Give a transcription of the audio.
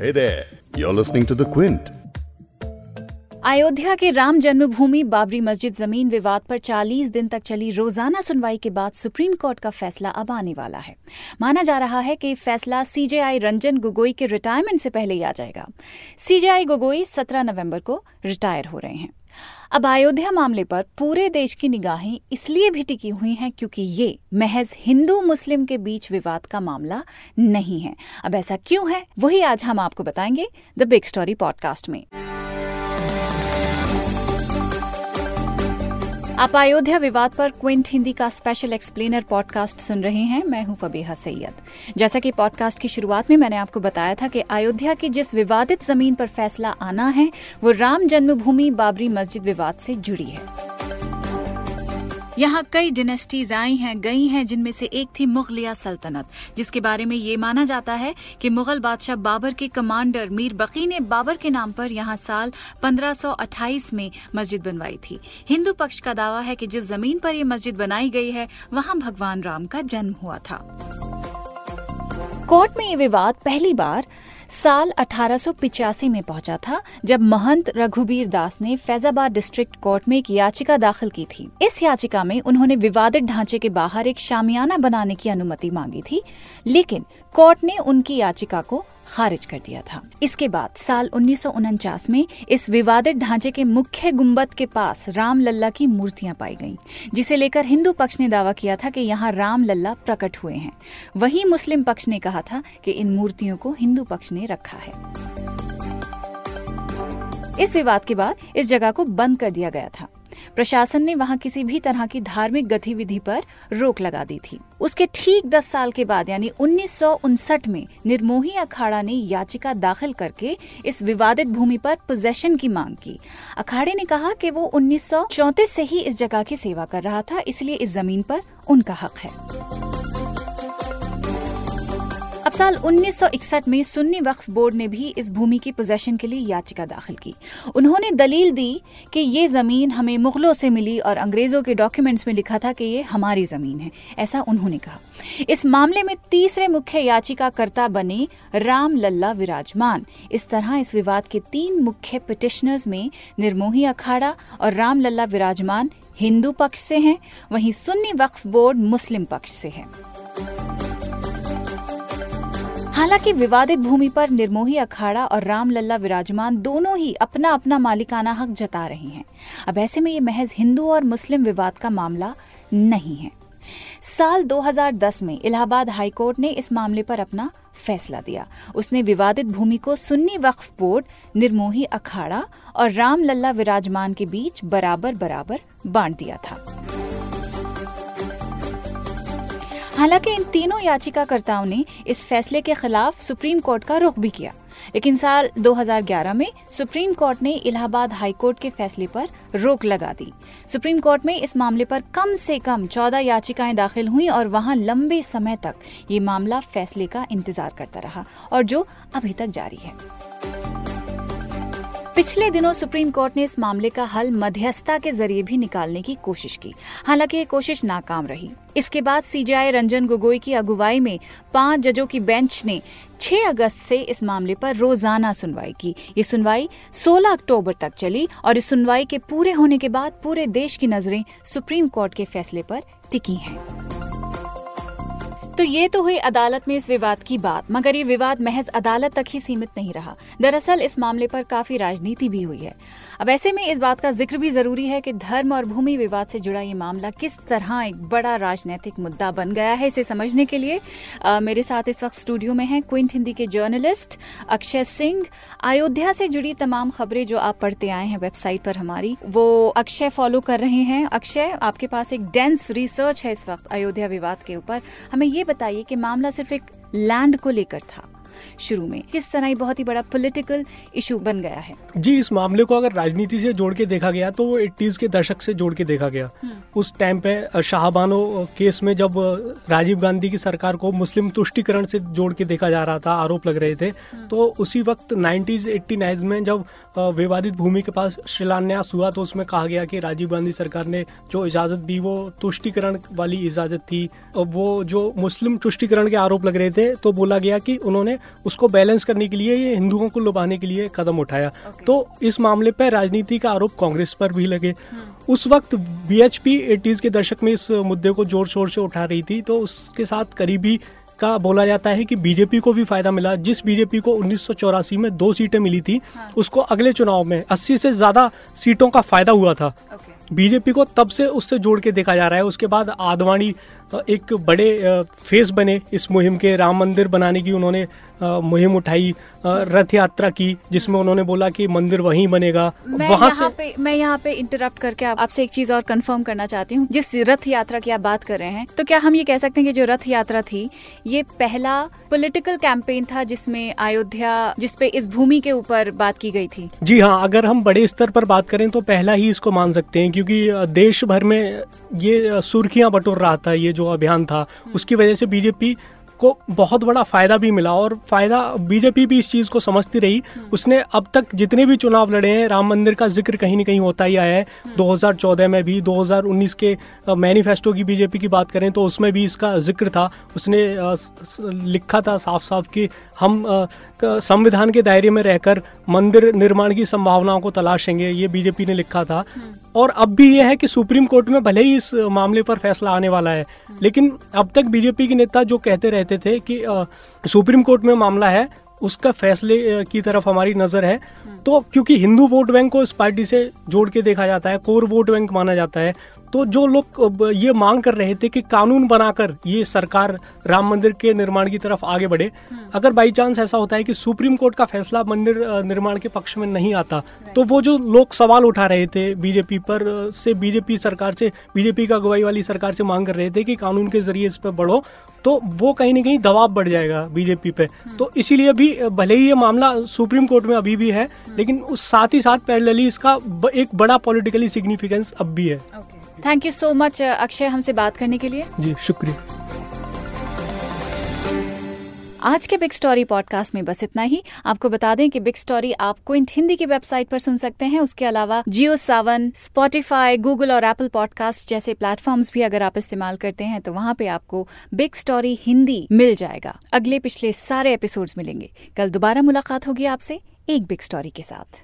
Hey. Ayodhya के राम जन्मभूमि बाबरी मस्जिद ज़मीन विवाद पर 40 दिन तक चली रोज़ाना सुनवाई के बाद सुप्रीम कोर्ट का फैसला अब आने वाला है। माना जा रहा है कि फैसला सीजेआई रंजन गोगोई के रिटायरमेंट से पहले ही आ जाएगा। सीजेआई गोगोई 17 नवंबर को रिटायर हो रहे हैं। अब अयोध्या मामले पर पूरे देश की निगाहें इसलिए भी टिकी हुई हैं क्योंकि ये महज हिंदू मुस्लिम के बीच विवाद का मामला नहीं है। अब ऐसा क्यों है, वही आज हम आपको बताएँगे द बिग स्टोरी पॉडकास्ट में। आप अयोध्या विवाद पर क्विंट हिंदी का स्पेशल एक्सप्लेनर पॉडकास्ट सुन रहे हैं। मैं हूँ फबीहा सैयद। जैसा कि पॉडकास्ट की शुरुआत में मैंने आपको बताया था कि अयोध्या की जिस विवादित ज़मीन पर फैसला आना है, वो राम जन्मभूमि बाबरी मस्जिद विवाद से जुड़ी है। यहाँ कई डिनेस्टीज आई हैं, गई हैं, जिनमें से एक थी मुगलिया सल्तनत, जिसके बारे में ये माना जाता है कि मुगल बादशाह बाबर के कमांडर मीर बकी ने बाबर के नाम पर यहाँ साल 1528 में मस्जिद बनवाई थी। हिंदू पक्ष का दावा है कि जिस ज़मीन पर ये मस्जिद बनाई गई है, वहाँ भगवान राम का जन्म हुआ था। कोर्ट में ये विवाद पहली बार साल अठारह में पहुँचा था, जब महंत रघुबीर दास ने फैजाबाद डिस्ट्रिक्ट कोर्ट में एक याचिका दाखिल की थी। इस याचिका में उन्होंने विवादित ढांचे के बाहर एक शामियाना बनाने की अनुमति मांगी थी, लेकिन कोर्ट ने उनकी याचिका को खारिज कर दिया था। इसके बाद साल उन्नीस सौ उनचास में इस विवादित ढांचे के मुख्य गुंबद के पास राम लल्ला की मूर्तियाँ पाई गईं, जिसे लेकर हिंदू पक्ष ने दावा किया था कि यहाँ राम लल्ला प्रकट हुए हैं। वही मुस्लिम पक्ष ने कहा था कि इन मूर्तियों को हिंदू पक्ष ने रखा है। इस विवाद के बाद इस जगह को बंद कर दिया गया था। प्रशासन ने वहाँ किसी भी तरह की धार्मिक गतिविधि पर रोक लगा दी थी। उसके ठीक दस साल के बाद, यानी उन्नीस सौ उनसठ में, निर्मोही अखाड़ा ने याचिका दाखिल करके इस विवादित भूमि पर पोजेशन की मांग की। अखाड़े ने कहा कि वो उन्नीस से ही इस जगह की सेवा कर रहा था, इसलिए इस ज़मीन पर उनका हक है। साल 1961 में सुन्नी वक्फ बोर्ड ने भी इस भूमि की पोजेशन के लिए याचिका दाखिल की। उन्होंने दलील दी कि ये ज़मीन हमें मुगलों से मिली और अंग्रेज़ों के डॉक्यूमेंट्स में लिखा था कि ये हमारी ज़मीन है, ऐसा उन्होंने कहा। इस मामले में तीसरे मुख्य याचिकाकर्ता बने राम लल्ला विराजमान। इस तरह इस विवाद के तीन मुख्य पिटिशनर्स में निर्मोही अखाड़ा और राम लल्ला विराजमान हिंदू पक्ष से हैं, वहीं सुन्नी वक्फ बोर्ड मुस्लिम पक्ष से है। हालाँकि विवादित भूमि पर निर्मोही अखाड़ा और रामलल्ला विराजमान दोनों ही अपना अपना मालिकाना हक जता रहे हैं। अब ऐसे में ये महज हिंदू और मुस्लिम विवाद का मामला नहीं है। साल 2010 में इलाहाबाद हाईकोर्ट ने इस मामले पर अपना फैसला दिया। उसने विवादित भूमि को सुन्नी वक्फ बोर्ड, निर्मोही अखाड़ा और रामलल्ला विराजमान के बीच बराबर बराबर बांट दिया था। हालाँकि इन तीनों याचिकाकर्ताओं ने इस फैसले के खिलाफ सुप्रीम कोर्ट का रुख भी किया। लेकिन साल 2011 में सुप्रीम कोर्ट ने इलाहाबाद हाई कोर्ट के फैसले पर रोक लगा दी। सुप्रीम कोर्ट में इस मामले पर कम से कम 14 याचिकाएँ दाखिल हुई और वहाँ लंबे समय तक ये मामला फैसले का इंतज़ार करता रहा और जो अभी तक जारी है। पिछले दिनों सुप्रीम कोर्ट ने इस मामले का हल मध्यस्थता के ज़रिए भी निकालने की कोशिश की। हालाँकि ये कोशिश नाकाम रही। इसके बाद सीजीआई रंजन गोगोई की अगुवाई में पाँच जजों की बेंच ने 6 अगस्त से इस मामले पर रोज़ाना सुनवाई की। ये सुनवाई 16 अक्टूबर तक चली और इस सुनवाई के पूरे होने के बाद पूरे देश की नज़रें सुप्रीम कोर्ट के फैसले पर टिकी हैं। तो ये तो हुई अदालत में इस विवाद की बात मगर ये विवाद महज अदालत तक ही सीमित नहीं रहा। दरअसल इस मामले पर काफ़ी राजनीति भी हुई है। अब ऐसे में इस बात का ज़िक्र भी ज़रूरी है कि धर्म और भूमि विवाद से जुड़ा ये मामला किस तरह एक बड़ा राजनीतिक मुद्दा बन गया है इसे समझने के लिए आ, मेरे साथ इस वक्त स्टूडियो में हैं क्विंट हिंदी के जर्नलिस्ट अक्षय सिंह। अयोध्या से जुड़ी तमाम खबरें जो आप पढ़ते आए हैं वेबसाइट पर हमारी वो अक्षय फॉलो कर रहे हैं। अक्षय आपके पास एक डेंस रिसर्च है इस वक्त अयोध्या विवाद के ऊपर। हमें ये बताइए कि मामला सिर्फ़ एक लैंड को लेकर था। शुरू में किस तरह बहुत ही बड़ा पॉलिटिकल इशू बन गया है जी इस मामले को अगर राजनीति से जोड़ के देखा गया तो वो एट्टीज के दशक से जोड़ के देखा गया हम्म। उस टाइम पे शाहबानो केस में जब राजीव गांधी की सरकार को मुस्लिम तुष्टिकरण से जोड़ के देखा जा रहा था आरोप लग रहे थे हम्म। तो उसी वक्त नाइन्टीज एट्टी में जब विवादित भूमि के पास शिलान्यास हुआ तो उसमें कहा गया कि राजीव गांधी सरकार ने जो इजाज़त दी वो तुष्टिकरण वाली इजाज़त थी वो जो मुस्लिम तुष्टिकरण के आरोप लग रहे थे तो बोला गया कि उन्होंने उसको बैलेंस करने के लिए ये हिंदुओं को लुभाने के लिए कदम उठाया okay. तो इस मामले पर राजनीति का आरोप कांग्रेस पर भी लगे हम्म। उस वक्त बीएचपी एटीज के दशक में इस मुद्दे को ज़ोर शोर से उठा रही थी तो उसके साथ करीबी का बोला जाता है कि बीजेपी को भी फ़ायदा मिला जिस बीजेपी को उन्नीस सौ चौरासी में दो सीटें मिली थी हाँ। उसको अगले चुनाव में 80 से ज़्यादा सीटों का फ़ायदा हुआ था बीजेपी को तब से उससे जोड़ के देखा जा रहा है। उसके बाद आदवाणी एक बड़े फेस बने इस मुहिम के। राम मंदिर बनाने की उन्होंने मुहिम उठाई रथ यात्रा की जिसमें उन्होंने बोला कि मंदिर वहीं बनेगा। वहाँ से पे, मैं यहाँ पे इंटरप्ट करके आपसे एक चीज़ और कंफर्म करना चाहती हूँ। जिस रथ यात्रा की आप बात कर रहे हैं तो क्या हम ये कह सकते हैं कि जो रथ यात्रा थी ये पहला पॉलिटिकल कैंपेन था जिसमें अयोध्या जिसपे इस भूमि के ऊपर बात की गई थी? जी हाँ अगर हम बड़े स्तर पर बात करें तो पहला ही इसको मान सकते हैं क्योंकि देश भर में ये सुर्खियाँ बटोर रहा था ये जो अभियान था उसकी वजह से बीजेपी को बहुत बड़ा फ़ायदा भी मिला और फ़ायदा बीजेपी भी इस चीज़ को समझती रही। उसने अब तक जितने भी चुनाव लड़े हैं राम मंदिर का ज़िक्र कहीं ना कहीं होता ही आया है। 2014 में भी 2019 के मैनिफेस्टो की बीजेपी की बात करें तो उसमें भी इसका ज़िक्र था। उसने लिखा था साफ़ साफ़ कि हम संविधान के दायरे में रहकर मंदिर निर्माण की संभावनाओं को तलाशेंगे ये बीजेपी ने लिखा था। और अब भी ये है कि सुप्रीम कोर्ट में भले ही इस मामले पर फैसला आने वाला है, लेकिन अब तक बीजेपी के नेता जो कहते रहते थे कि सुप्रीम कोर्ट में मामला है, उसका फैसले की तरफ़ हमारी नज़र है। तो क्योंकि हिंदू वोट बैंक को इस पार्टी से जोड़ के देखा जाता है, कोर वोट बैंक माना जाता है तो जो लोग ये मांग कर रहे थे कि कानून बनाकर ये सरकार राम मंदिर के निर्माण की तरफ़ आगे बढ़े हम्म। अगर बाई चांस ऐसा होता है कि सुप्रीम कोर्ट का फैसला मंदिर निर्माण के पक्ष में नहीं आता तो वो जो लोग सवाल उठा रहे थे बीजेपी पर से बीजेपी सरकार से बीजेपी का अगुवाई वाली सरकार से मांग कर रहे थे कि कानून के ज़रिए इस पर बढ़ो तो वो कहीं ना कहीं दबाव बढ़ जाएगा बीजेपी पे हम्म। तो इसीलिए भी भले ही ये मामला सुप्रीम कोर्ट में अभी भी है हम्म। लेकिन उस साथ ही साथ पैरेलली इसका एक बड़ा पॉलिटिकली सिग्निफिकेंस अब भी है thank you so much Akshay हमसे बात करने के लिए। जी शुक्रिया। आज के बिग स्टोरी पॉडकास्ट में बस इतना ही। आपको बता दें कि बिग स्टोरी आप क्विंट हिंदी की वेबसाइट पर सुन सकते हैं। उसके अलावा जियो सावन स्पॉटिफाई गूगल और एप्पल पॉडकास्ट जैसे प्लेटफॉर्म्स भी अगर आप इस्तेमाल करते हैं तो वहाँ पे आपको बिग स्टोरी हिंदी मिल जाएगा। अगले पिछले सारे एपिसोड मिलेंगे। कल दोबारा मुलाकात होगी आपसे एक बिग स्टोरी के साथ।